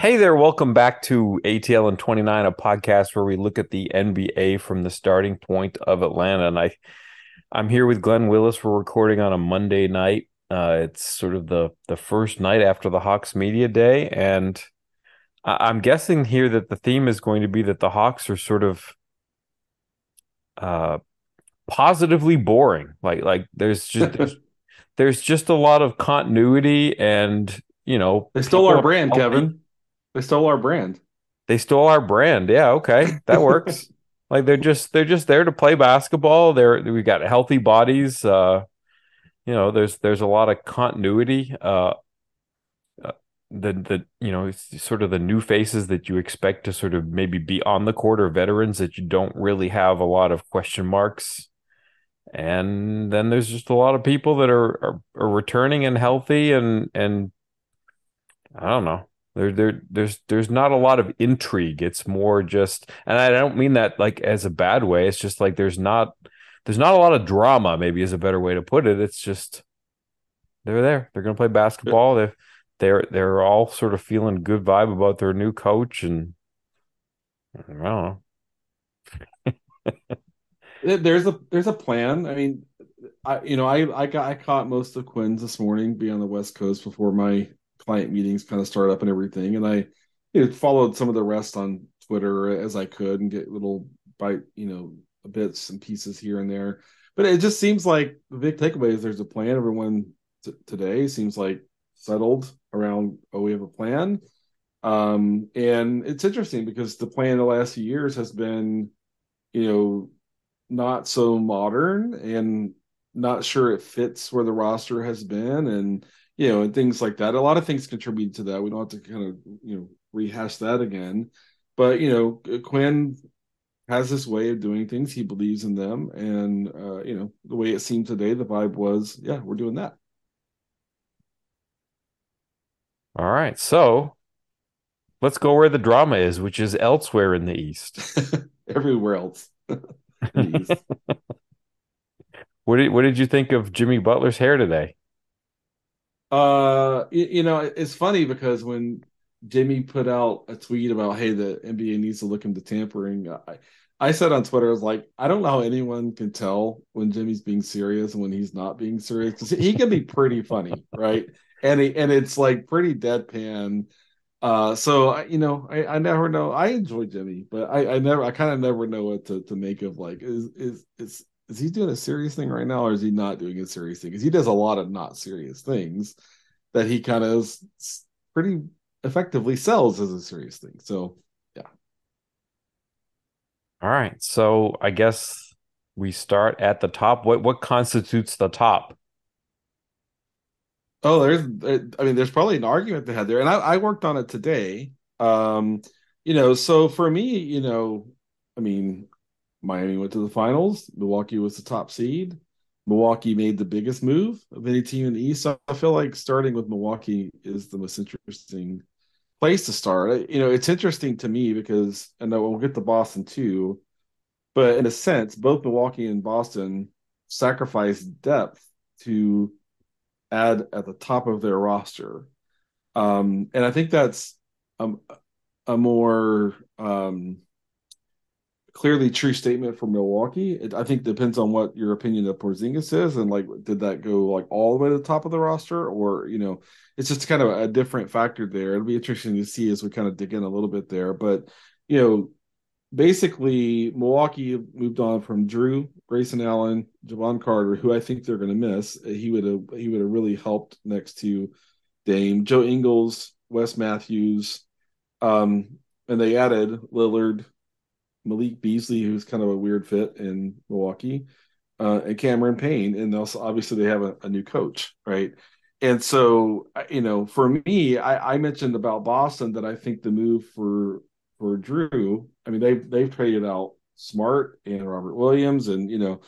Hey there, welcome back to ATL and 29, a podcast where we look at the NBA from the starting point of Atlanta. And I I'm here with Glen Willis. We're recording on a Monday night. Uh, it's sort of the the first night after the Hawks media day, and I, I'm guessing here that the theme is going to be that the Hawks are sort of uh positively boring. Like like there's just there's, there's just a lot of continuity and you know They stole our brand. Kevin. They stole our brand. They stole our brand. Yeah, okay. That works. like they're just they're just there to play basketball. They're we got healthy bodies. Uh you know, there's there's a lot of continuity. Uh uh, the the you know, sort of the new faces that you expect to sort of maybe be on the court or veterans that you don't really have a lot of question marks. And then there's just a lot of people that are are, are returning and healthy and and I don't know. There, there, there's, there's not a lot of intrigue. It's more just, and I don't mean that like as a bad way. It's just like there's not, there's not a lot of drama. Maybe is a better way to put it. It's just they're there. They're going to play basketball. They, they're, they're all sort of feeling good vibe about their new coach, and I don't know. There's a there's a plan. I mean, I you know I I got I caught most of Quin's this morning, being on the West Coast before my client meetings kind of start up and everything, and I you know followed some of the rest on Twitter as I could and get little bite you know bits and pieces here and there. But it just seems like the big takeaway is there's a plan. Everyone t- today seems like settled around oh we have a plan. Um, and it's interesting because the plan the last few years has been, you know, not so modern and not sure it fits where the roster has been and you know and things like that. A lot of things contribute to that. We don't have to kind of you know rehash that again. But you know Quin has this way of doing things. He believes in them. And uh you know the way it seemed today the vibe was yeah we're doing that. All right, so let's go where the drama is, which is elsewhere in the East. everywhere else. East. What did, what did you think of Jimmy Butler's hair today? Uh, you, you know, it's funny because when Jimmy put out a tweet about, hey, the NBA needs to look into tampering, I, I said on Twitter, I was like, I don't know how anyone can tell when Jimmy's being serious and when he's not being serious because he can be pretty funny, right? And he, and it's like pretty deadpan. Uh, so I- you know, I, I never know. I enjoy Jimmy, but I, I never, I kind of never know what to, to make of like, is is is is he doing a serious thing right now, or is he not doing a serious thing? Because he does a lot of not serious things that he kind of pretty effectively sells as a serious thing. So yeah, All right, so I guess we start at the top. What what constitutes the top? oh, there's, I mean, there's probably an argument they had there, and I, I worked on it today. Um, you know, so for me, you know, I mean, Miami went to the finals. Milwaukee was the top seed. Milwaukee made the biggest move of any team in the East. So I feel like starting with Milwaukee is the most interesting place to start. You know, it's interesting to me because, and we'll get to Boston too, but in a sense, both Milwaukee and Boston sacrificed depth to add at the top of their roster. Um, and I think that's a, a more um, clearly true statement for Milwaukee. It, I think depends on what your opinion of Porzingis is, and like, did that go like all the way to the top of the roster, or you know, it's just kind of a different factor there. It'll be interesting to see as we kind of dig in a little bit there, but you know, basically Milwaukee moved on from Drew, Grayson Allen, Jevon Carter, who I think they're going to miss. He would have he would have really helped next to Dame, Joe Ingles, Wes Matthews, um, and they added Lillard, Malik Beasley, who's kind of a weird fit in Milwaukee, uh, and Cameron Payne, and also obviously they have a, a new coach, right? And so, you know, for me, I, I mentioned about Boston that I think the move for for Drew, I mean, they've they've traded out Smart and Robert Williams, and you know,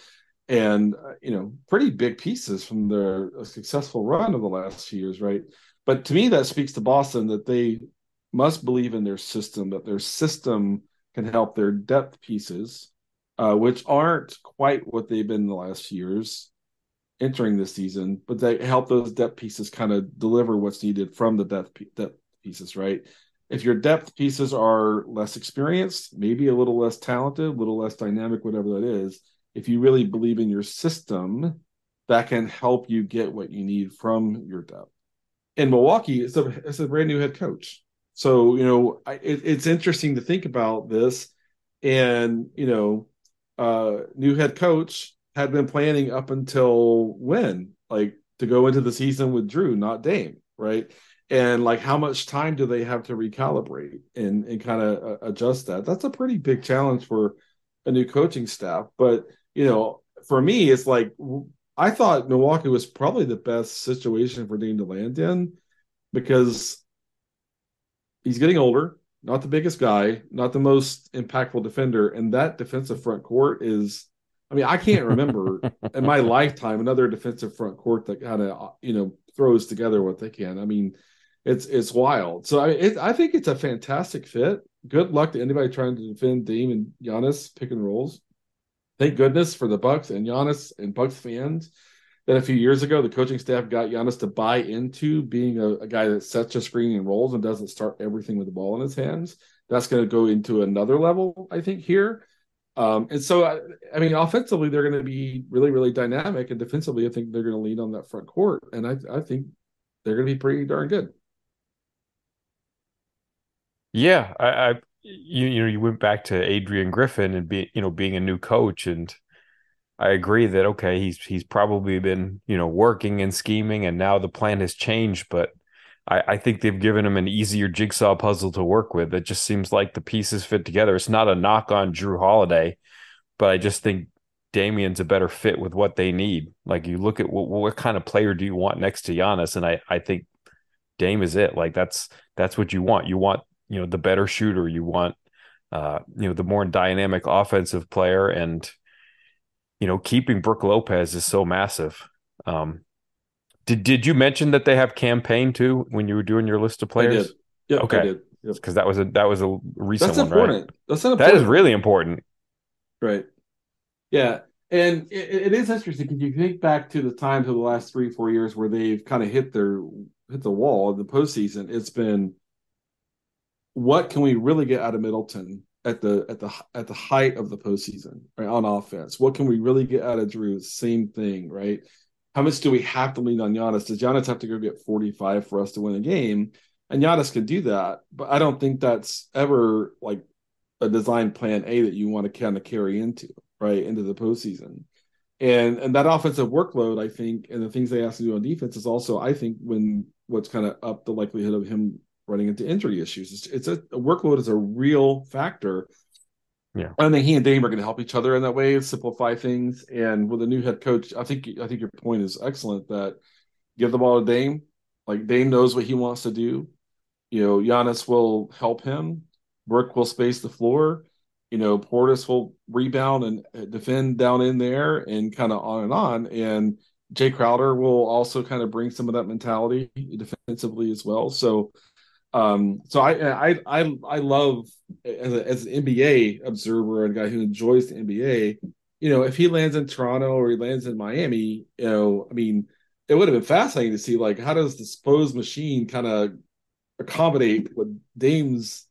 and uh, you know, pretty big pieces from their successful run of the last few years, right? But to me, that speaks to Boston that they must believe in their system, that their system can help their depth pieces, uh, which aren't quite what they've been the last few years entering this season, but they help those depth pieces kind of deliver what's needed from the depth, depth pieces, right? if your depth pieces are less experienced, maybe a little less talented, a little less dynamic, whatever that is, if you really believe in your system, that can help you get what you need from your depth. In Milwaukee, it's a, it's a brand new head coach. So, you know, I, it, it's interesting to think about this. And, you know, uh, new head coach had been planning up until when? Like to go into the season with Drew, not Dame, right? And like how much time do they have to recalibrate and, and kind of uh, adjust that? That's a pretty big challenge for a new coaching staff. But, you know, for me, it's like I thought Milwaukee was probably the best situation for Dame to land in because he's getting older, not the biggest guy, not the most impactful defender, and that defensive front court is. I mean, I can't remember in my lifetime another defensive front court that kind of you know throws together what they can. I mean, it's it's wild. So I it, I think it's a fantastic fit. Good luck to anybody trying to defend Dame and Giannis pick and rolls. Thank goodness for the Bucks and Giannis and Bucks fans that a few years ago the coaching staff got Giannis to buy into being a, a, guy that sets a screen and rolls and doesn't start everything with the ball in his hands. That's going to go into another level, I think, here. Um, and so, I, I, mean, offensively, they're going to be really, really dynamic, and defensively, I think they're going to lean on that front court, and I, I think they're going to be pretty darn good. Yeah, I, I you, you know, you went back to Adrian Griffin and be, you know, being a new coach and I agree that okay, he's he's probably been you know working and scheming, and now the plan has changed. But I, I think they've given him an easier jigsaw puzzle to work with. It just seems like the pieces fit together. It's not a knock on Drew Holiday, but I just think Damian's a better fit with what they need. Like you look at what, what kind of player do you want next to Giannis, and I I think Dame is it. Like that's that's what you want. You want you know the better shooter. You want uh, you know the more dynamic offensive player and you know, keeping Brook Lopez is so massive. Um, did did you mention that they have Cam Payne too when you were doing your list of players? Yeah. okay. Because yep. that was a that was a recent That's one, important. right? That's important. That is really important. Right. Yeah. And it, it is interesting because you think back to the times of the last three, four years where they've kind of hit their hit the wall in the postseason. It's been what can we really get out of Middleton at the at the at the height of the postseason, right? On offense, what can we really get out of Drew? Same thing, right? How much do we have to lean on Giannis? Does Giannis have to go get 45 for us to win a game? And Giannis could do that, but I don't think that's ever like a design plan A that you want to kind of carry into, right, into the postseason. And and that offensive workload, I think, and the things they ask to do on defense is also, I think, when what's kind of up the likelihood of him running into injury issues. It's, it's a, a, workload is a real factor. Yeah, I think he and Dame are going to help each other in that way, simplify things. And with a new head coach, I think I think your point is excellent. That give the ball to Dame, like Dame knows what he wants to do. You know, Giannis will help him. Brook will space the floor. You know, Portis will rebound and uh, defend down in there, and kind of on and on. And Jae Crowder will also kind of bring some of that mentality defensively as well. So um, so I I I I love as, a, as an NBA observer and guy who enjoys the NBA. You know, if he lands in Toronto or he lands in Miami, you know, I mean, it would have been fascinating to see like how does the Spurs machine kind of accommodate what Dame's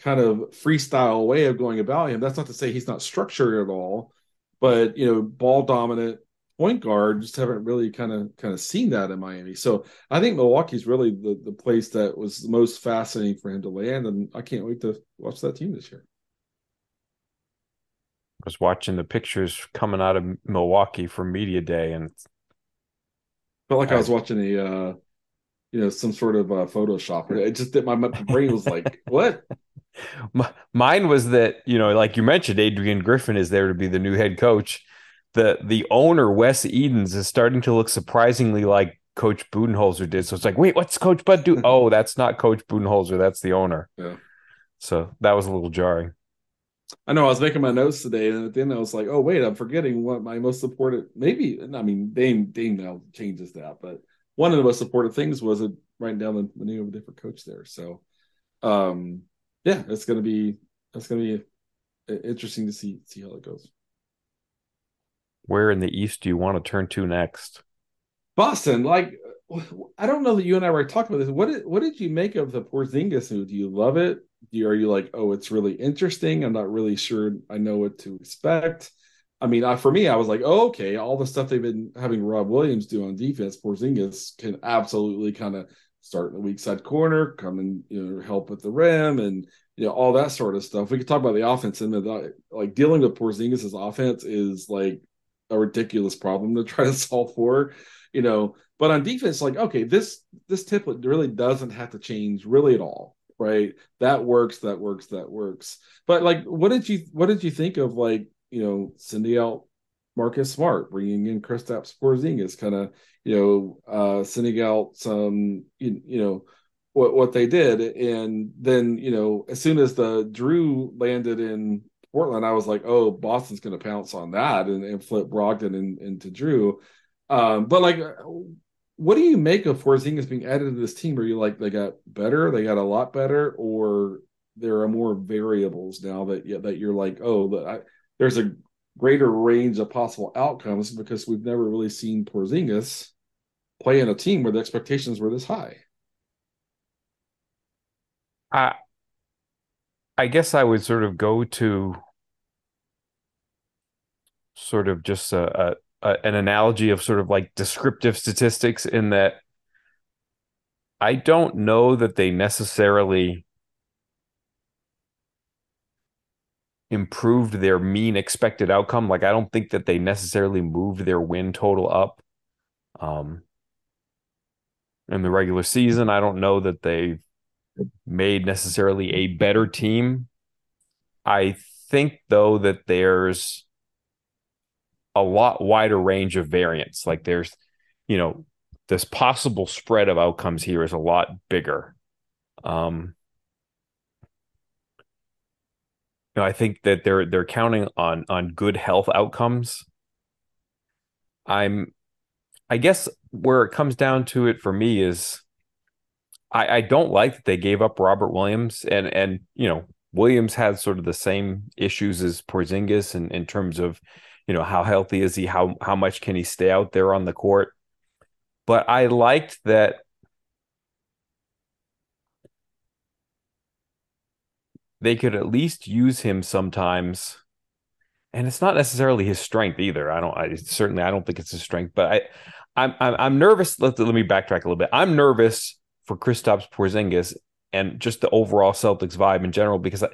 kind of freestyle way of going about him. That's not to say he's not structured at all, but you know, ball dominant, point guard just haven't really kind of kind of seen that in Miami. So I think Milwaukee's really the the place that was the most fascinating for him to land, and I can't wait to watch that team this year. I was watching the pictures coming out of Milwaukee for media day, and felt like I, I was watching a uh, you know some sort of uh, Photoshop. It just that my, my brain was like, what? Mine was that you know, like you mentioned, Adrian Griffin is there to be the new head coach the the owner Wes Edens is starting to look surprisingly like Coach Budenholzer did. So it's like, wait, what's Coach Bud do? oh, that's not Coach Budenholzer. That's the owner. Yeah. So that was a little jarring. I know I was making my notes today, and at the end I was like, "Oh wait, I'm forgetting what my most supported." Maybe I mean Dame Dame now changes that, but one of the most supported things was it writing down the, the name of a different coach there. So, um, yeah, it's gonna be it's gonna be interesting to see see how it goes where in the East do you want to turn to next? Boston, like I don't know that you and I were talking about this. What did what did you make of the Porzingis move? Do you love it? Do you, are you like, oh, it's really interesting? I'm not really sure. I know what to expect. I mean, I, for me, I was like, oh, okay, all the stuff they've been having Rob Williams do on defense, Porzingis can absolutely kind of start in the weak side corner, come and you know help at the rim, and you know all that sort of stuff. We could talk about the offense and the like dealing with Porzingis' offense is like a ridiculous problem to try to solve for, you know. But on defense, like okay, this this template really doesn't have to change really at all, right? That works, that works, that works. But like, what did you what did you think of like you know sending out Marcus Smart, bringing in Kristaps Porzingis, kind of you know uh, sending out some you, you know what what they did, and then you know as soon as the Drew landed in Portland, I was like, oh, Boston's going to pounce on that and, and flip Brogdon in, into Drew. Um, but like, what do you make of Porzingis being added to this team? Are you like they got better, they got a lot better, or there are more variables now that that you're like, oh, I, there's a greater range of possible outcomes because we've never really seen Porzingis play in a team where the expectations were this high. I I guess I would sort of go to sort of just a, a, a, an analogy of sort of like descriptive statistics in that I don't know that they necessarily improved their mean expected outcome. Like I don't think that they necessarily moved their win total up. Um, in the regular season, I don't know that they made necessarily a better team. I think though that there's a lot wider range of variants. Like there's, you know, this possible spread of outcomes here is a lot bigger. Um, you know, I think that they're they're counting on on good health outcomes. I'm, I guess where it comes down to it for me is, I I don't like that they gave up Robert Williams and and you know Williams had sort of the same issues as Porzingis in in terms of you know how healthy is he? How how much can he stay out there on the court? But i liked that they could at least use him sometimes. And it's not necessarily his strength either. I don't i certainly i don't think it's his strength but i i'm i'm, I'm nervous. Let, let me backtrack a little bit. I'm nervous for Kristaps Porzingis and just the overall Celtics vibe in general because I,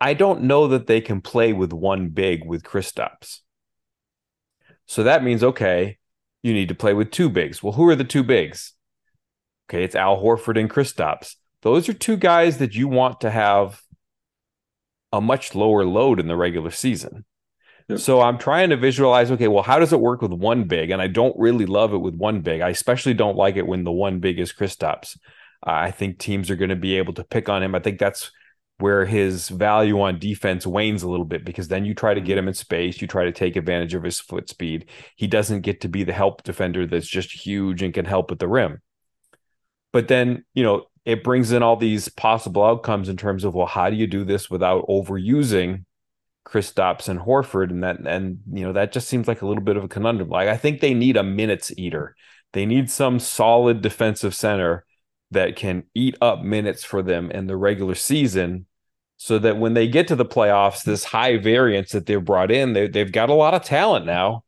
I don't know that they can play with one big with Kristaps. So that means, okay, you need to play with two bigs. Well, who are the two bigs? Okay, it's Al Horford and Kristaps. Those are two guys that you want to have a much lower load in the regular season. Yep. So I'm trying to visualize, okay, well, how does it work with one big? And I don't really love it with one big. I especially don't like it when the one big is Kristaps. Uh, I think teams are going to be able to pick on him. I think that's where his value on defense wanes a little bit because then you try to get mm-hmm. him in space, you try to take advantage of his foot speed. He doesn't get to be the help defender that's just huge and can help at the rim. But then, you know, it brings in all these possible outcomes in terms of well, how do you do this without overusing Kristaps and Horford? And that and you know, that just seems like a little bit of a conundrum. Like I think they need a minutes eater. They need some solid defensive center that can eat up minutes for them in the regular season so that when they get to the playoffs, this high variance that they've brought in, they, they've got a lot of talent now.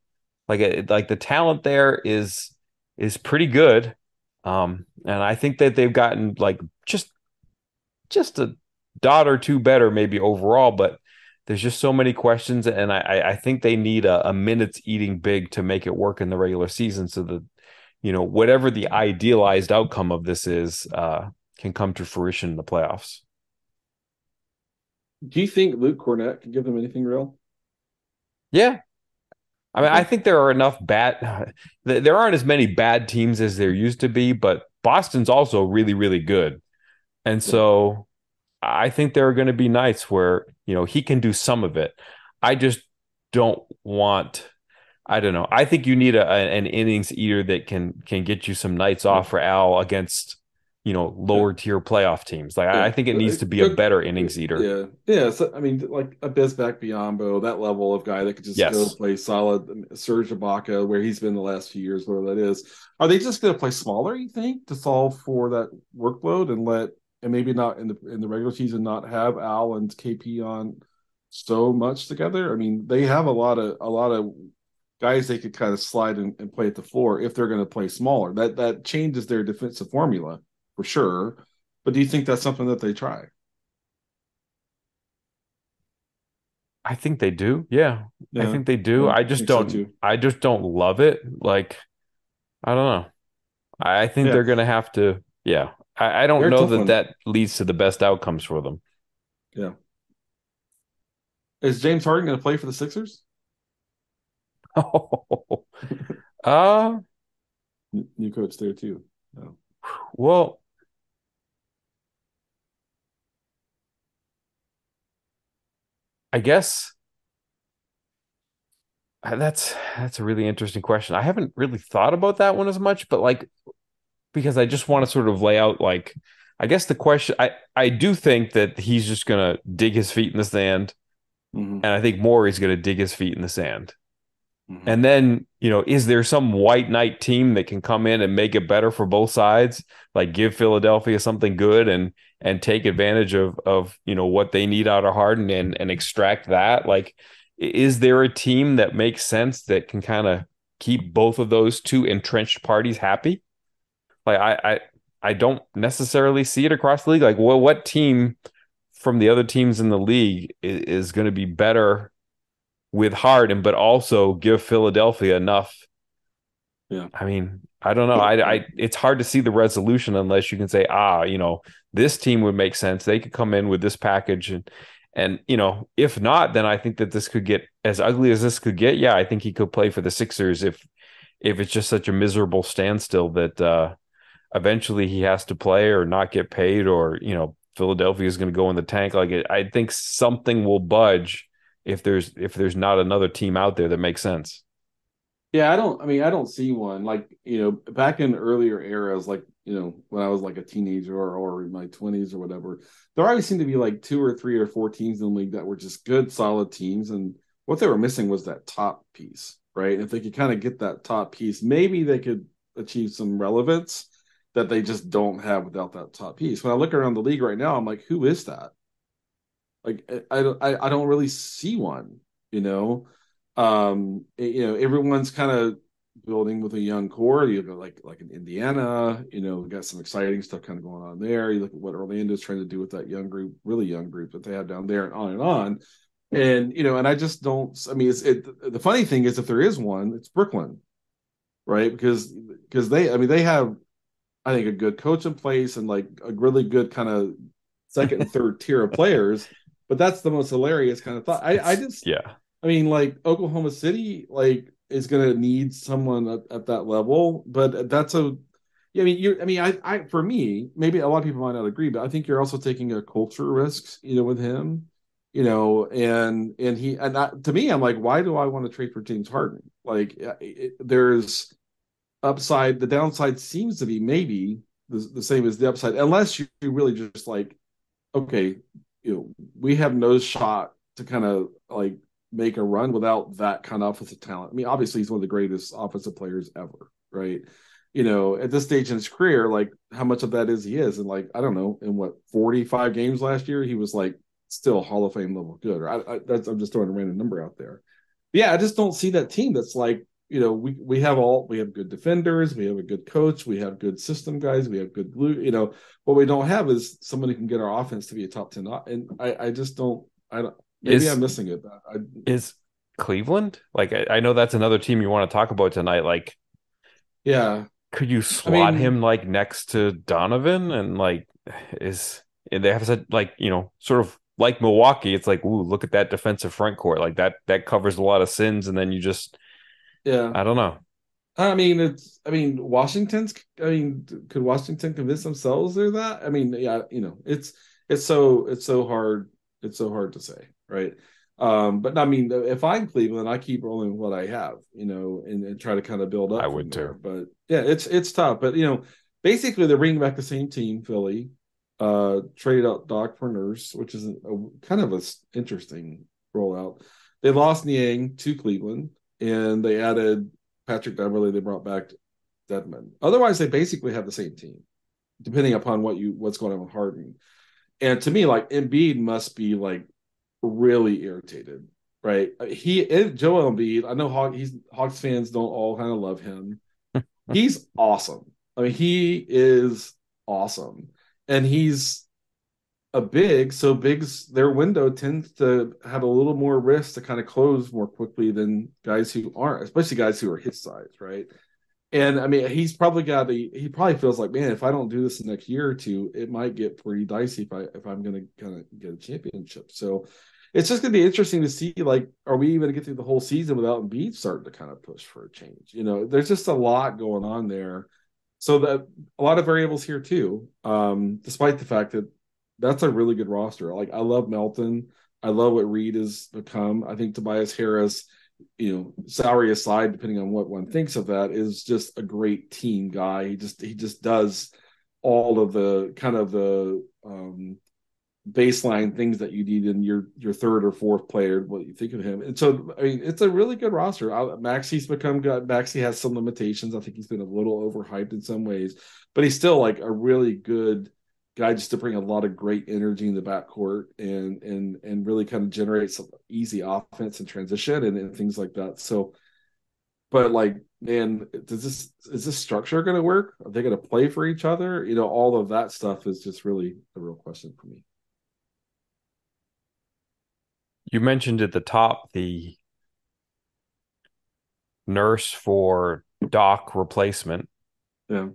Like uh, like the talent there is is pretty good, um, and I think that they've gotten like just just a dot or two better maybe overall, but there's just so many questions, and I I think they need a, a minutes eating big to make it work in the regular season, so that you know whatever the idealized outcome of this is uh, can come to fruition in the playoffs. Do you think Luke Kornet can give them anything real? Yeah. I mean, I think there are enough bad. There aren't as many bad teams as there used to be, but Boston's also really, really good, and so I think there are going to be nights where you know he can do some of it. I just don't want. I don't know. I think you need a, an innings eater that can can get you some nights off for Al against you know lower tier playoff teams. Like yeah. I, think it needs to be a better innings eater. Yeah, yeah. So I mean, like a Bismack Biyombo, that level of guy that could just yes. go play solid. Serge Ibaka, where he's been the last few years, whatever that is. Are they just going to play smaller? You think to solve for that workload and let and maybe not in the in the regular season not have Al and KP on so much together? I mean, they have a lot of a lot of guys they could kind of slide and, and play at the floor if they're going to play smaller. That that changes their defensive formula for sure. But do you think that's something that they try? I think they do. Yeah. yeah. I think they do. Yeah, I just I don't so I just don't love it. Like I don't know. I think yeah. they're going to have to yeah. I, I don't they're know that one. that leads to the best outcomes for them. Yeah. Is James Harden going to play for the Sixers? Oh. uh new coach there too. No. Well, I guess uh, that's that's a really interesting question. I haven't really thought about that one as much, but like because I just want to sort of lay out like I guess the question I I do think that he's just going to dig his feet in the sand mm-hmm. and I think going to dig his feet in the sand. Mm-hmm. And then, you know, is there some white knight team that can come in and make it better for both sides? Like give Philadelphia something good and and take advantage of of you know what they need out of Harden and and extract that. Like, is there a team that makes sense that can kind of keep both of those two entrenched parties happy? Like I I I don't necessarily see it across the league. Like what what team from the other teams in the league is, is going to be better with Harden, but also give Philadelphia enough. Yeah. I mean, I don't know. I, I, it's hard to see the resolution unless you can say, ah, you know, this team would make sense. They could come in with this package, and and you know, if not, then I think that this could get as ugly as this could get. Yeah, I think he could play for the Sixers if if it's just such a miserable standstill that uh eventually he has to play or not get paid, or you know, Philadelphia is going to go in the tank. Like it, I think something will budge if there's if there's not another team out there that makes sense. Yeah, I don't. I mean, I don't see one like you know back in earlier eras, like you know when I was like a teenager or, or in my twenties or whatever. There always seemed to be like two or three or four teams in the league that were just good, solid teams, and what they were missing was that top piece, right? If they could kind of get that top piece, maybe they could achieve some relevance that they just don't have without that top piece. When I look around the league right now, I'm like, who is that? Like I don't I, I don't really see one, you know. Um, you know, everyone's kind of building with a young core. You got like like in Indiana, you know, got some exciting stuff kind of going on there. You look at what Orlando's trying to do with that young group, really young group that they have down there, and on and on. And you know, and I just don't. I mean, it's it. The funny thing is, if there is one, it's Brooklyn, right? Because because they, I mean, they have, I think, a good coach in place and like a really good kind of second and third tier of players. But that's the most hilarious kind of thought. I, I just yeah. I mean, like Oklahoma City, like is going to need someone at, at, that level, but that's a. Yeah, I mean, you. I mean, I, I. For me, maybe a lot of people might not agree, but I think you're also taking a culture risk, you know, with him, you know, and and he and that, to me, I'm like, why do I want to trade for James Harden? Like, it, there's upside. The downside seems to be maybe the, the same as the upside, unless you really just like, okay, you know, we have no shot to kind of like make a run without that kind of offensive talent. I mean, obviously he's one of the greatest offensive players ever, right? You know, at this stage in his career, like how much of that is he is, and like I don't know, in what forty five games last year, he was like still Hall of Fame level good. Or I, I that's I'm just throwing a random number out there. But yeah, I just don't see that team that's like you know we we have all we have good defenders we have a good coach we have good system guys we have good glue you know. What we don't have is someone who can get our offense to be a top 10 uh, and i i just don't i don't maybe is, i'm missing it I, is cleveland? Like I, I, know that's another team you want to talk about tonight like yeah. could you slot I mean, him like next to donovan? And like is and they have said like you know sort of like milwaukee it's like ooh look at that defensive front court like that that covers a lot of sins and then you just yeah. I don't know. I mean, it's. I mean, Washington's. I mean, could Washington convince themselves they're that? I mean, yeah, you know, it's it's so it's so hard. It's so hard to say, right? Um, but I mean, if I'm Cleveland, I keep rolling with what I have, you know, and, and try to kind of build up. I would too. But yeah, it's it's tough. But you know, basically they're bringing back the same team, Philly, uh, traded out Doc for Nurse, which is a, a kind of a interesting rollout. They lost Niang to Cleveland, and they added Patrick Beverley. They brought back Dedmon. Otherwise, they basically have the same team, depending upon what you what's going on with Harden. And to me, like Embiid must be like really irritated, right? Uh, he Joel Embiid. I know Hawk, he's Hawks fans don't all kind of love him. he's awesome. I mean, he is awesome, and he's a big. So bigs their window tends to have a little more risk to kind of close more quickly than guys who aren't, especially guys who are his size, right? And I mean, he's probably got the He probably feels like, man, if I don't do this the next year or two, it might get pretty dicey if I if I'm to kind of get a championship. So it's just to be interesting to see. Like, are we even to get through the whole season without Embiid starting to kind of push for a change? You know, there's just a lot going on there. So that a lot of variables here too. Um, despite the fact that that's a really good roster. Like, I love Melton. I love what Reed has become. I think Tobias Harris you know, salary aside, depending on what one thinks of that, is just a great team guy. He just he just does all of the kind of the um, baseline things that you need in your your third or fourth player. What you think of him, and so I mean, it's a really good roster. Maxey's become good. Maxey has some limitations. I think he's been a little overhyped in some ways, but he's still like a really good guy just to bring a lot of great energy in the backcourt and and and really kind of generate some easy offense and transition and, and things like that. So, but like, man, does this is this structure going to work? Are they going to play for each other? You know, all of that stuff is just really a real question for me. You mentioned at the top the nurse for Doc replacement. Yeah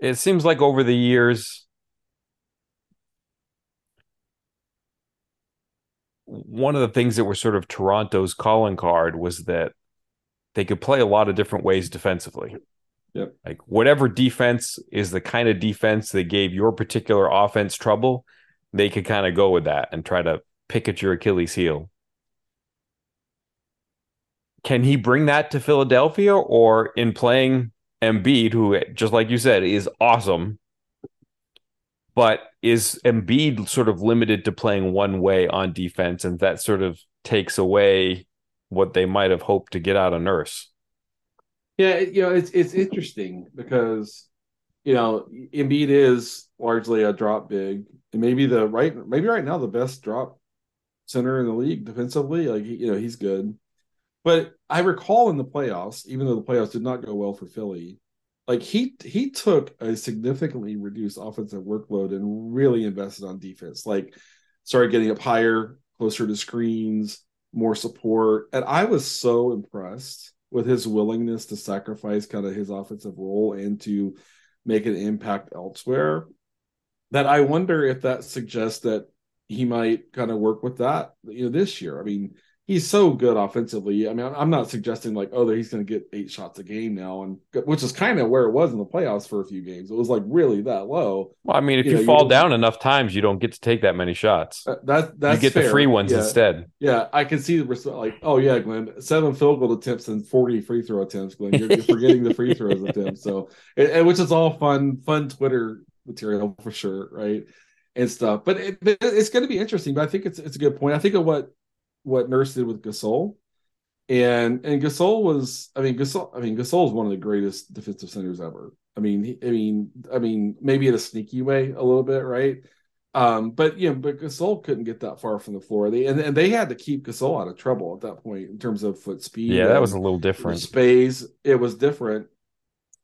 it seems like over the years one of the things that were sort of Toronto's calling card was that they could play a lot of different ways defensively. Yep. Like whatever defense is the kind of defense that gave your particular offense trouble, they could kind of go with that and try to pick at your Achilles heel. Can he bring that to Philadelphia or in playing Embiid, who just like you said is awesome, but is Embiid sort of limited to playing one way on defense, and that sort of takes away what they might have hoped to get out of Nurse. Yeah, you know, it's it's interesting because you know Embiid is largely a drop big, and maybe the right maybe right now the best drop center in the league defensively. Like you know, he's good. But I recall in the playoffs, even though the playoffs did not go well for Philly, like he he took a significantly reduced offensive workload and really invested on defense. Like started getting up higher, closer to screens, more support. And I was so impressed with his willingness to sacrifice kind of his offensive role and to make an impact elsewhere. That I wonder if that suggests that he might kind of work with that, you know, this year. I mean, he's so good offensively. I mean, I'm not suggesting like, oh, that he's going to get eight shots a game now, and which is kind of where it was in the playoffs for a few games. It was like really that low. Well, I mean, if you, you know, fall you down enough times, you don't get to take that many shots. Uh, that that's you get fair. the free ones yeah. instead. Yeah, I can see the response, like, oh yeah, Glen, seven field goal attempts and forty free throw attempts. Glen, you're, you're forgetting the free throws attempts. So, and, and, which is all fun, fun Twitter material for sure, right? And stuff, but it, it's going to be interesting. But I think it's it's a good point. I think of what what Nurse did with Gasol. And and Gasol was, I mean, Gasol, I mean, Gasol is one of the greatest defensive centers ever. I mean, he, I mean, I mean, maybe in a sneaky way a little bit, right? Um, but you know, but Gasol couldn't get that far from the floor. They and, and they had to keep Gasol out of trouble at that point in terms of foot speed. Yeah, that was a little different. Space, it was different.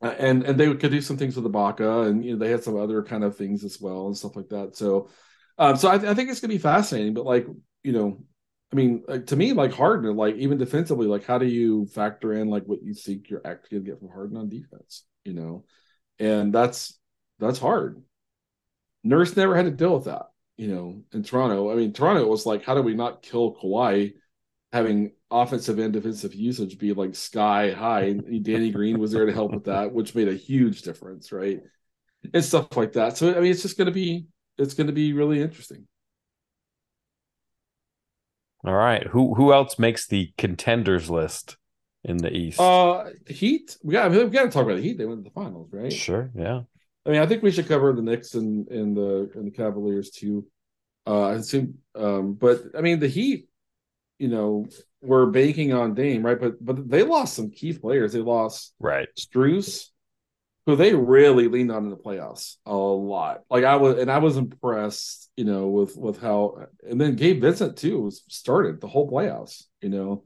Uh, and and they could do some things with Ibaka, and you know they had some other kind of things as well and stuff like that. So, um, so I, I think it's gonna be fascinating. But like you know, I mean, like, to me, like Harden, like even defensively, like how do you factor in like what you think you're actually gonna get from Harden on defense? You know, and that's that's hard. Nurse never had to deal with that. You know, in Toronto, I mean, Toronto was like, how do we not kill Kawhi? Having offensive and defensive usage be like sky high. And Danny Green was there to help with that, which made a huge difference, right? And stuff like that. So I mean, it's just going to be it's going to be really interesting. All right. Who who else makes the contenders list in the East? Uh, Heat. We got. I mean, we got to talk about the Heat. They went to the finals, right? Sure. Yeah. I mean, I think we should cover the Knicks and, and the and the Cavaliers too. Uh, I assume, um, but I mean, the Heat, you know, were banking on Dame, right? But but they lost some key players. They lost right Strus, who they really leaned on in the playoffs a lot. Like I was, and I was impressed, you know, with with how. And then Gabe Vincent too was started the whole playoffs, you know.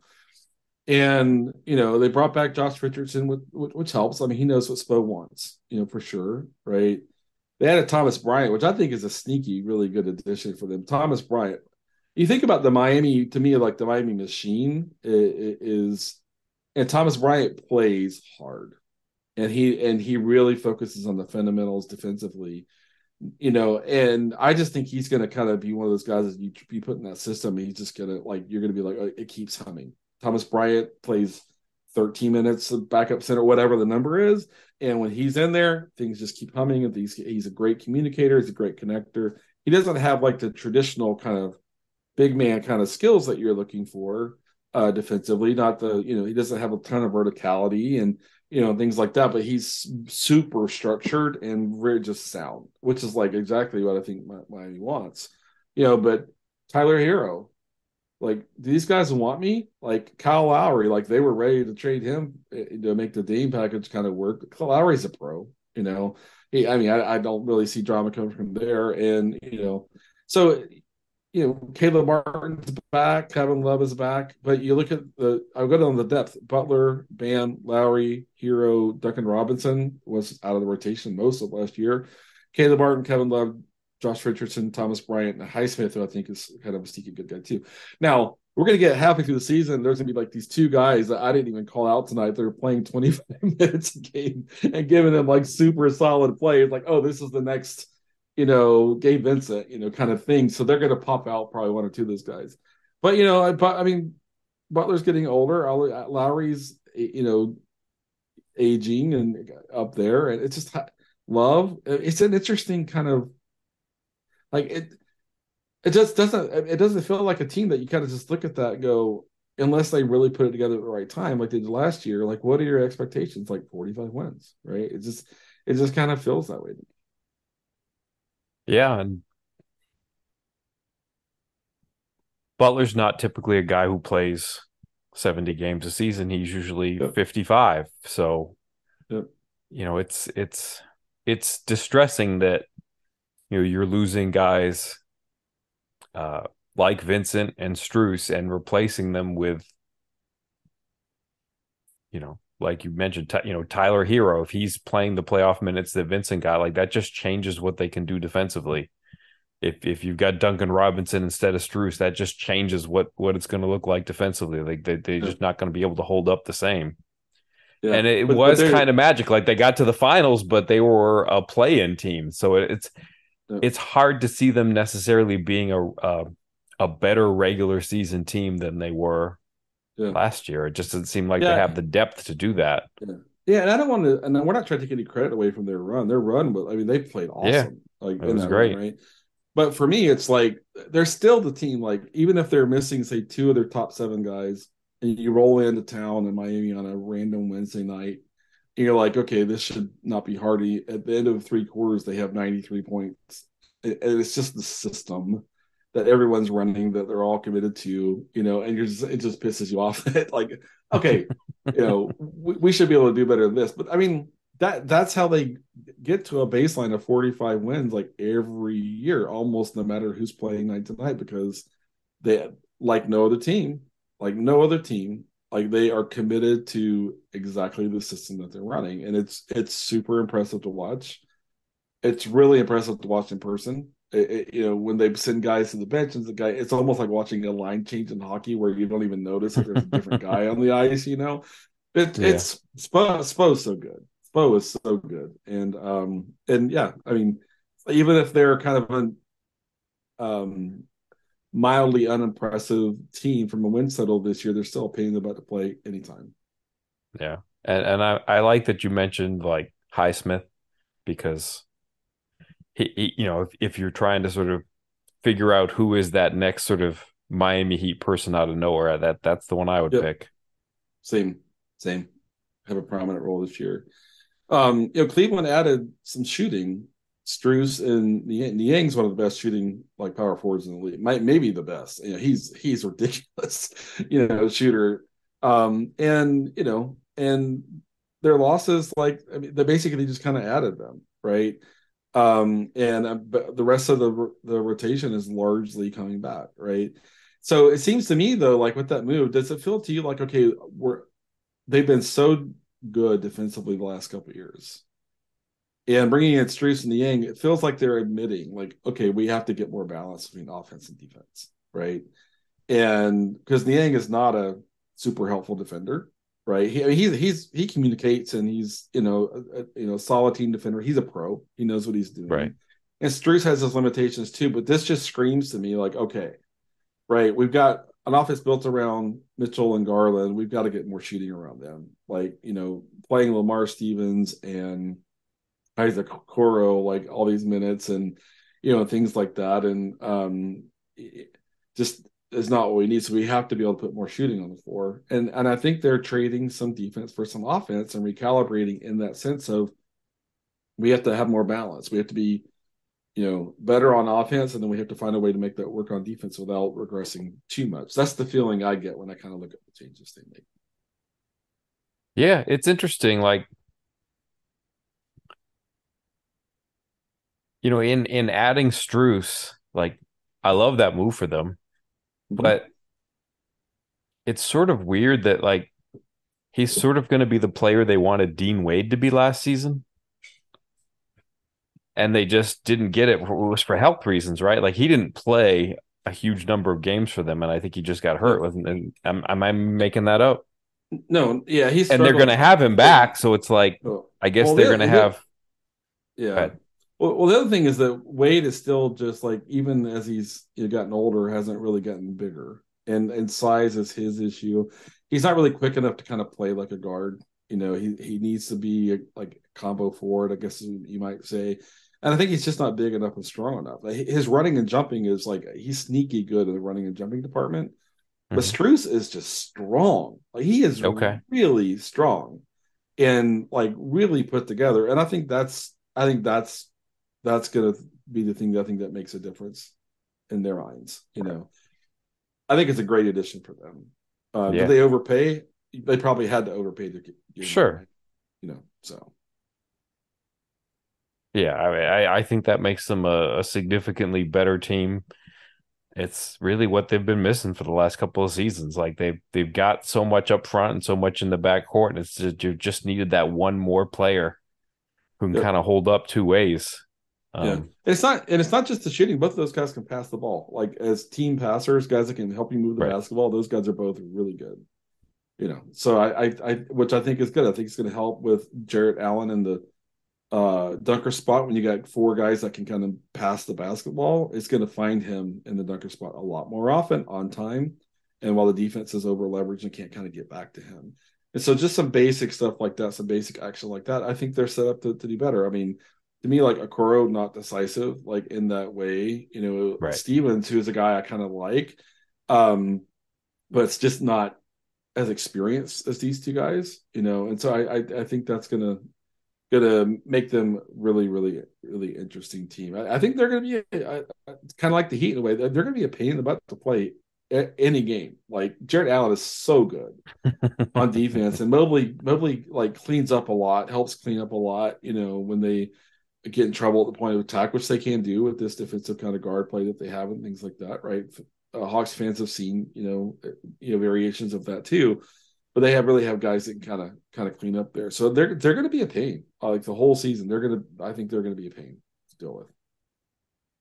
And you know they brought back Josh Richardson, which, which helps. I mean, he knows what Spo wants, you know, for sure, right? They added Thomas Bryant, which I think is a sneaky, really good addition for them. Thomas Bryant. You think about the Miami, to me, like the Miami machine is, and Thomas Bryant plays hard, and he and he really focuses on the fundamentals defensively, you know. And I just think he's going to kind of be one of those guys that you be put in that system. he's just going to like you're going to be like, oh, it keeps humming. Thomas Bryant plays 13 minutes of backup center, whatever the number is. And when he's in there, things just keep humming. And he's, he's a great communicator, he's a great connector. He doesn't have like the traditional kind of big man kind of skills that you're looking for uh defensively. Not the, you know, he doesn't have a ton of verticality and you know, things like that, but he's super structured and very just sound, which is like exactly what I think Miami wants. You know, but Tyler Herro like these guys want me like Kyle Lowry like they were ready to trade him eh, to make the Dame package kind of work Kyle Lowry's a pro you know he, I mean I, I don't really see drama coming from there and you know so you know Caleb Martin's back Kevin Love is back but you look at the I'll go down the depth Butler Bam Lowry Herro Duncan Robinson was out of the rotation most of last year Caleb Martin Kevin Love Josh Richardson, Thomas Bryant, and Highsmith, who I think is kind of a sneaky good guy too. Now we're gonna get halfway through the season. There's gonna be like these two guys that I didn't even call out tonight. They're playing 25 minutes a game and giving them like super solid plays. Like, oh, this is the next, you know, Gabe Vincent, you know, kind of thing. So they're gonna pop out probably one or two of those guys. But you know, but I mean, Butler's getting older. Uh, Lowry's, you know, aging and up there, and it's just uh, love. Uh, it's an interesting kind of like it, it just doesn't. It doesn't feel like a team that you kind of just look at that go, unless they really put it together at the right time, like they did last year. Like, what are your expectations? Like forty five wins, right? It just, it just kind of feels that way. Yeah, and Butler's not typically a guy who plays 70 games a season. He's usually yep. 55. So, yep. you know, it's it's it's distressing that you know you're losing guys uh, like Vincent and Strus and replacing them with you know like you mentioned you know Tyler Herro, if he's playing the playoff minutes that Vincent got like that just changes what they can do defensively. If if you've got Duncan Robinson instead of Strus that just changes what what it's going to look like defensively. Like they they're just not going to be able to hold up the same. Yeah. and it but, was but kind of magic like they got to the finals but they were a play-in team. So it's it's hard to see them necessarily being a a, a better regular season team than they were yeah. last year. It just doesn't seem like yeah. they have the depth to do that. Yeah. yeah, and I don't want to, and we're not trying to take any credit away from their run. Their run, but I mean, they played awesome. Yeah, like it was great, run, right? But for me, it's like they're still the team. Like even if they're missing, say, two of their top seven guys, and you roll into town in Miami on a random Wednesday night, and you're like, okay, this should not be hardy. At the end of three quarters, they have 93 points. It, it's just the system that everyone's running that they're all committed to, you know, and you're just, it just pisses you off. like, okay, you know, we, we, should be able to do better than this. But I mean, that that's how they get to a baseline of 45 wins like every year, almost no matter who's playing night to night, because they like no other team, like no other team, like they are committed to exactly the system that they're running and it's it's super impressive to watch it's really impressive to watch in person it, it, you know when they send guys to the bench and the guy it's almost like watching a line change in hockey where you don't even notice that there's a different guy on the ice you know it, yeah. it's Spo, Spo's so good Spo is so good and um and yeah I mean even if they're kind of an um mildly unimpressive team from a win settle this year, they're still a pain butt to play anytime. Yeah. And and I, I like that you mentioned like Highsmith because you know, if, if you're trying to sort of figure out who is that next sort of Miami Heat person out of nowhere, that that's the one I would yep. pick. Same. Same. Have a prominent role this year. Um, you know, Cleveland added some shooting. Strus and Niang's one of the best shooting like power forwards in the league. Might maybe the best. You know, he's he's ridiculous, you know, shooter. Um, and you know, and their losses, like I mean, they basically just kind of added them, right? Um, and uh, the rest of the the rotation is largely coming back, right? So it seems to me though, like with that move, does it feel to you like okay, we're they've been so good defensively the last couple years, and bringing in Strus and Niang, it feels like they're admitting like okay, we have to get more balance between offense and defense, right? And because Niang is not a super helpful defender, right? He, he's he's he communicates and he's you know a, you know solid team defender. He's a pro. He knows what he's doing. Right. And Strus has his limitations too, but this just screams to me like, okay, right, we've got an offense built around Mitchell and Garland. We've got to get more shooting around them. Like you know, playing Lamar Stevens and Isaac Okoro like all these minutes and you know things like that, and um, just is not what we need. So we have to be able to put more shooting on the floor. And and I think they're trading some defense for some offense and recalibrating in that sense of we have to have more balance. We have to be, you know, better on offense, and then we have to find a way to make that work on defense without regressing too much. That's the feeling I get when I kind of look at the changes they make. Yeah, it's interesting. Like you know, in in adding Strus, like I love that move for them Mm-hmm. but it's sort of weird that like he's sort of going to be the player they wanted Dean Wade to be last season. And they just didn't get it. It was for health reasons, right? Like he didn't play a huge number of games for them, and I think he just got hurt. With, and am, am I making that up? No, yeah, he's and they're going to have him back, so it's like oh. I guess well, they're going to have. Yeah, well, well, the other thing is that Wade is still just like even as he's gotten older, hasn't really gotten bigger, and and size is his issue. He's not really quick enough to kind of play like a guard. You know, he he needs to be a, like combo forward, I guess you might say. And I think he's just not big enough and strong enough. His running and jumping is like he's sneaky good in the running and jumping department. Mm-hmm. But Strus is just strong. Like he is okay. really strong and like really put together. And I think that's I think that's that's going to be the thing that I think that makes a difference in their minds. You know, I think it's a great addition for them. Uh, yeah. Did they overpay? They probably had to overpay to get. Sure. You know, so. Yeah, I I think that makes them a, a, significantly better team. It's really what they've been missing for the last couple of seasons. Like they've they've got so much up front and so much in the back court, and it's just, you just needed that one more player who can yep. kind of hold up two ways. Um, yeah, it's not, and it's not just the shooting. Both of those guys can pass the ball. Like as team passers, guys that can help you move the right. basketball. Those guys are both really good. You know, so I, I, I which I think is good. I think it's going to help with Jarrett Allen in the uh dunker spot when you got four guys that can kind of pass the basketball. It's going to find him in the dunker spot a lot more often on time, and while the defense is over leveraged and can't kind of get back to him. And so just some basic stuff like that, some basic action like that, I think they're set up to, to do better. I mean, to me like Okoro not decisive like in that way. You know, right. Stevens, who's a guy I kind of like, um, but it's just not as experienced as these two guys. You know, and so I I, I think that's gonna gonna make them really really really interesting team. I, I think they're gonna be kind of like the Heat in a way. They're, they're gonna be a pain in the butt to play any game. Like Jarrett Allen is so good on defense, and Mobley Mobley like cleans up a lot, helps clean up a lot. You know when they get in trouble at the point of attack, which they can do with this defensive kind of guard play that they have and things like that, right? Uh, Hawks fans have seen, you know, uh, you know, variations of that too, but they have really have guys that can kind of kind of clean up there. So they're they're going to be a pain, uh, like the whole season. They're going to, I think they're going to be a pain to deal with.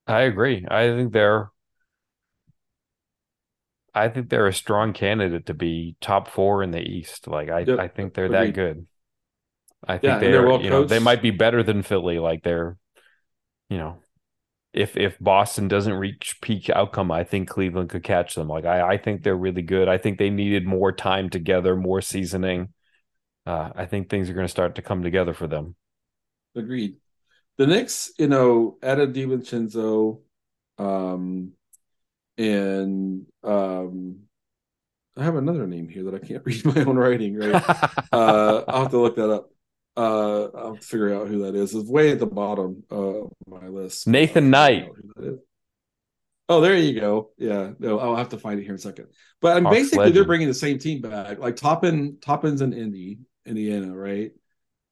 I agree. I think they're. I think they're a strong candidate to be top four in the East. Like I, yep. I think they're Agreed. that good. I think yeah, they're, well you know, they might be better than Philly. Like they're, you know, if if Boston doesn't reach peak outcome, I think Cleveland could catch them. Like I, I think they're really good. I think they needed more time together, more seasoning. Uh, I think things are going to start to come together for them. Agreed. The Knicks, you know, added DiVincenzo, um, and um, I have another name here that I can't read my own writing. Right, uh, I'll have to look that up. Uh, I'll figure out who that is. It's way at the bottom of my list. Nathan Knight. Oh, there you go. Yeah, no, I'll have to find it here in a second. But I'm basically legend. they're bringing the same team back. Like Toppin, Toppin's in Indy, Indiana, right?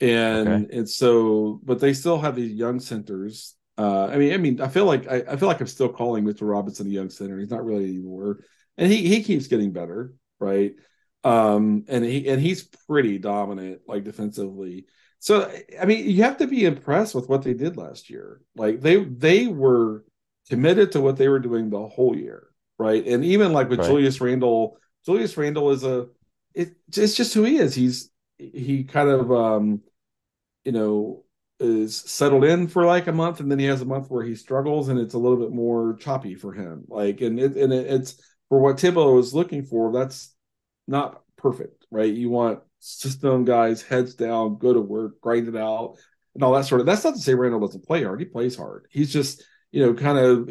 And okay. and so, but they still have these young centers. Uh, I mean, I mean, I feel like I, I feel like I'm still calling Mr. Robinson a young center. He's not really anymore, and he he keeps getting better, right? Um, and he and he's pretty dominant, like defensively. So I mean, you have to be impressed with what they did last year. Like they they were committed to what they were doing the whole year, right? And even like with right. Julius Randle, Julius Randle is a it, it's just who he is. He's he kind of um you know is settled in for like a month and then he has a month where he struggles and it's a little bit more choppy for him like and it and it, it's for what Thibodeau is looking for that's not perfect right you want system guys heads down go to work grind it out and all that sort of that's not to say Randle doesn't play hard he plays hard he's just you know, kind of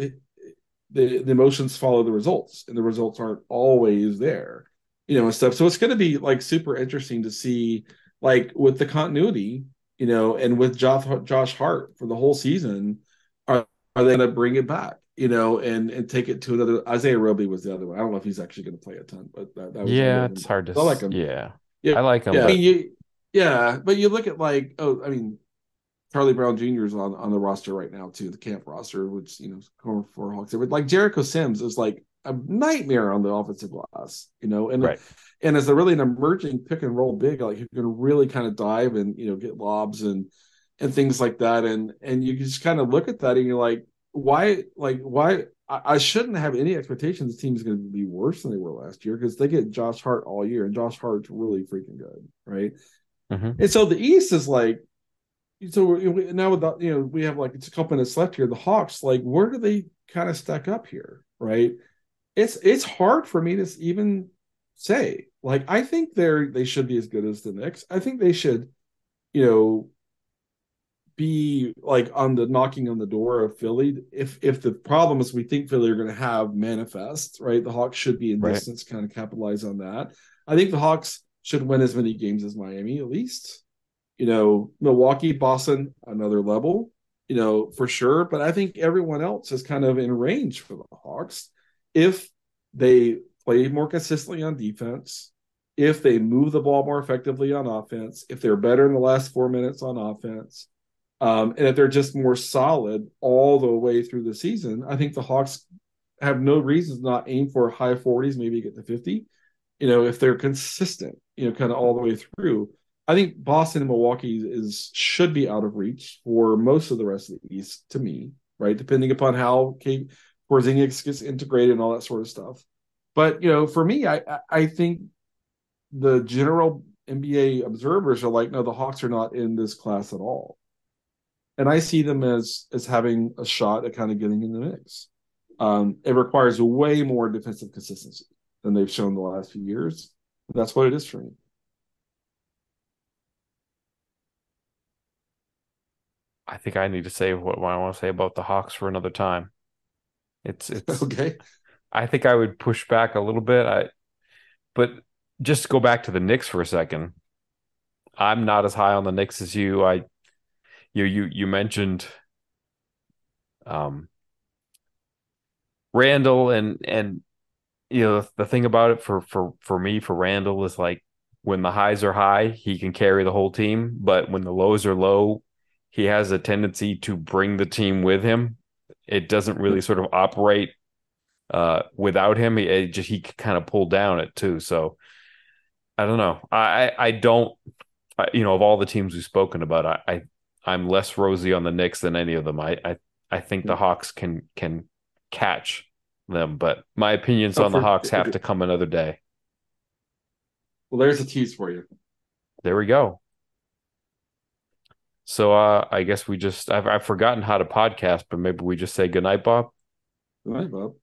the, the emotions follow the results, and the results aren't always there, you know, and stuff. So it's going to be like super interesting to see, like, with the continuity, you know, and with Josh, Josh Hart for the whole season, are, are they going to bring it back? You know, and and take it to another. Isaiah Roby was the other one. I don't know if he's actually going to play a ton, but that, that was yeah, it's hard to. I like him. Yeah, yeah, I like him. Yeah, but... I mean, you, yeah, but you look at like, oh, I mean, Charlie Brown Jr. is on, on the roster right now too, the camp roster, which you know for Hawks. But like Jericho Sims is like a nightmare on the offensive glass, you know, and right. and as a really an emerging pick and roll big, like you can really kind of dive and you know get lobs and and things like that, and and you just kind of look at that and you're like, why, like why I, I shouldn't have any expectation this team is going to be worse than they were last year because they get Josh Hart all year, and Josh Hart's really freaking good, right? Mm-hmm. And so the East is like so now with the, you know we have like it's a couple minutes left here. The Hawks, like, where do they kind of stack up here, right? It's it's hard for me to even say. Like, I think they're they should be as good as the Knicks. I think they should, you know, be like on the knocking on the door of Philly. If if the problems we think Philly are going to have manifest, right? The Hawks should be in right. distance, kind of capitalize on that. I think the Hawks should win as many games as Miami at least you know, Milwaukee, Boston, another level, you know, for sure. But I think everyone else is kind of in range for the Hawks if they play more consistently on defense, if they move the ball more effectively on offense, if they're better in the last four minutes on offense, um, and if they're just more solid all the way through the season, I think the Hawks have no reason to not aim for high 40s, maybe get to 50. You know, if they're consistent, you know, kind of all the way through. I think Boston and Milwaukee is should be out of reach for most of the rest of the East to me, right? Depending upon how Kate Porzingis gets integrated and all that sort of stuff. But you know, for me, I I think the general NBA observers are like, no, the Hawks are not in this class at all, and I see them as as having a shot at kind of getting in the mix. Um, it requires way more defensive consistency than they've shown the last few years. That's what it is for me. I think I need to say what, what I want to say about the Hawks for another time. It's it's okay. I think I would push back a little bit. I but just go back to the Knicks for a second. I'm not as high on the Knicks as you. I you you you mentioned um Randle and and you know the thing about it for for for me for Randle is like when the highs are high, he can carry the whole team, but when the lows are low, he has a tendency to bring the team with him. It doesn't really sort of operate uh, without him. He just he kind of pull down it too. So I don't know. I I don't. you know, of all the teams we've spoken about, I, I I'm less rosy on the Knicks than any of them. I I, I think the Hawks can can catch them, but my opinions oh, on for, the Hawks have to come another day. Well, there's a tease for you. There we go. So uh, I guess we just I've I've forgotten how to podcast, but maybe we just say good night, Bob. Good night, Bob.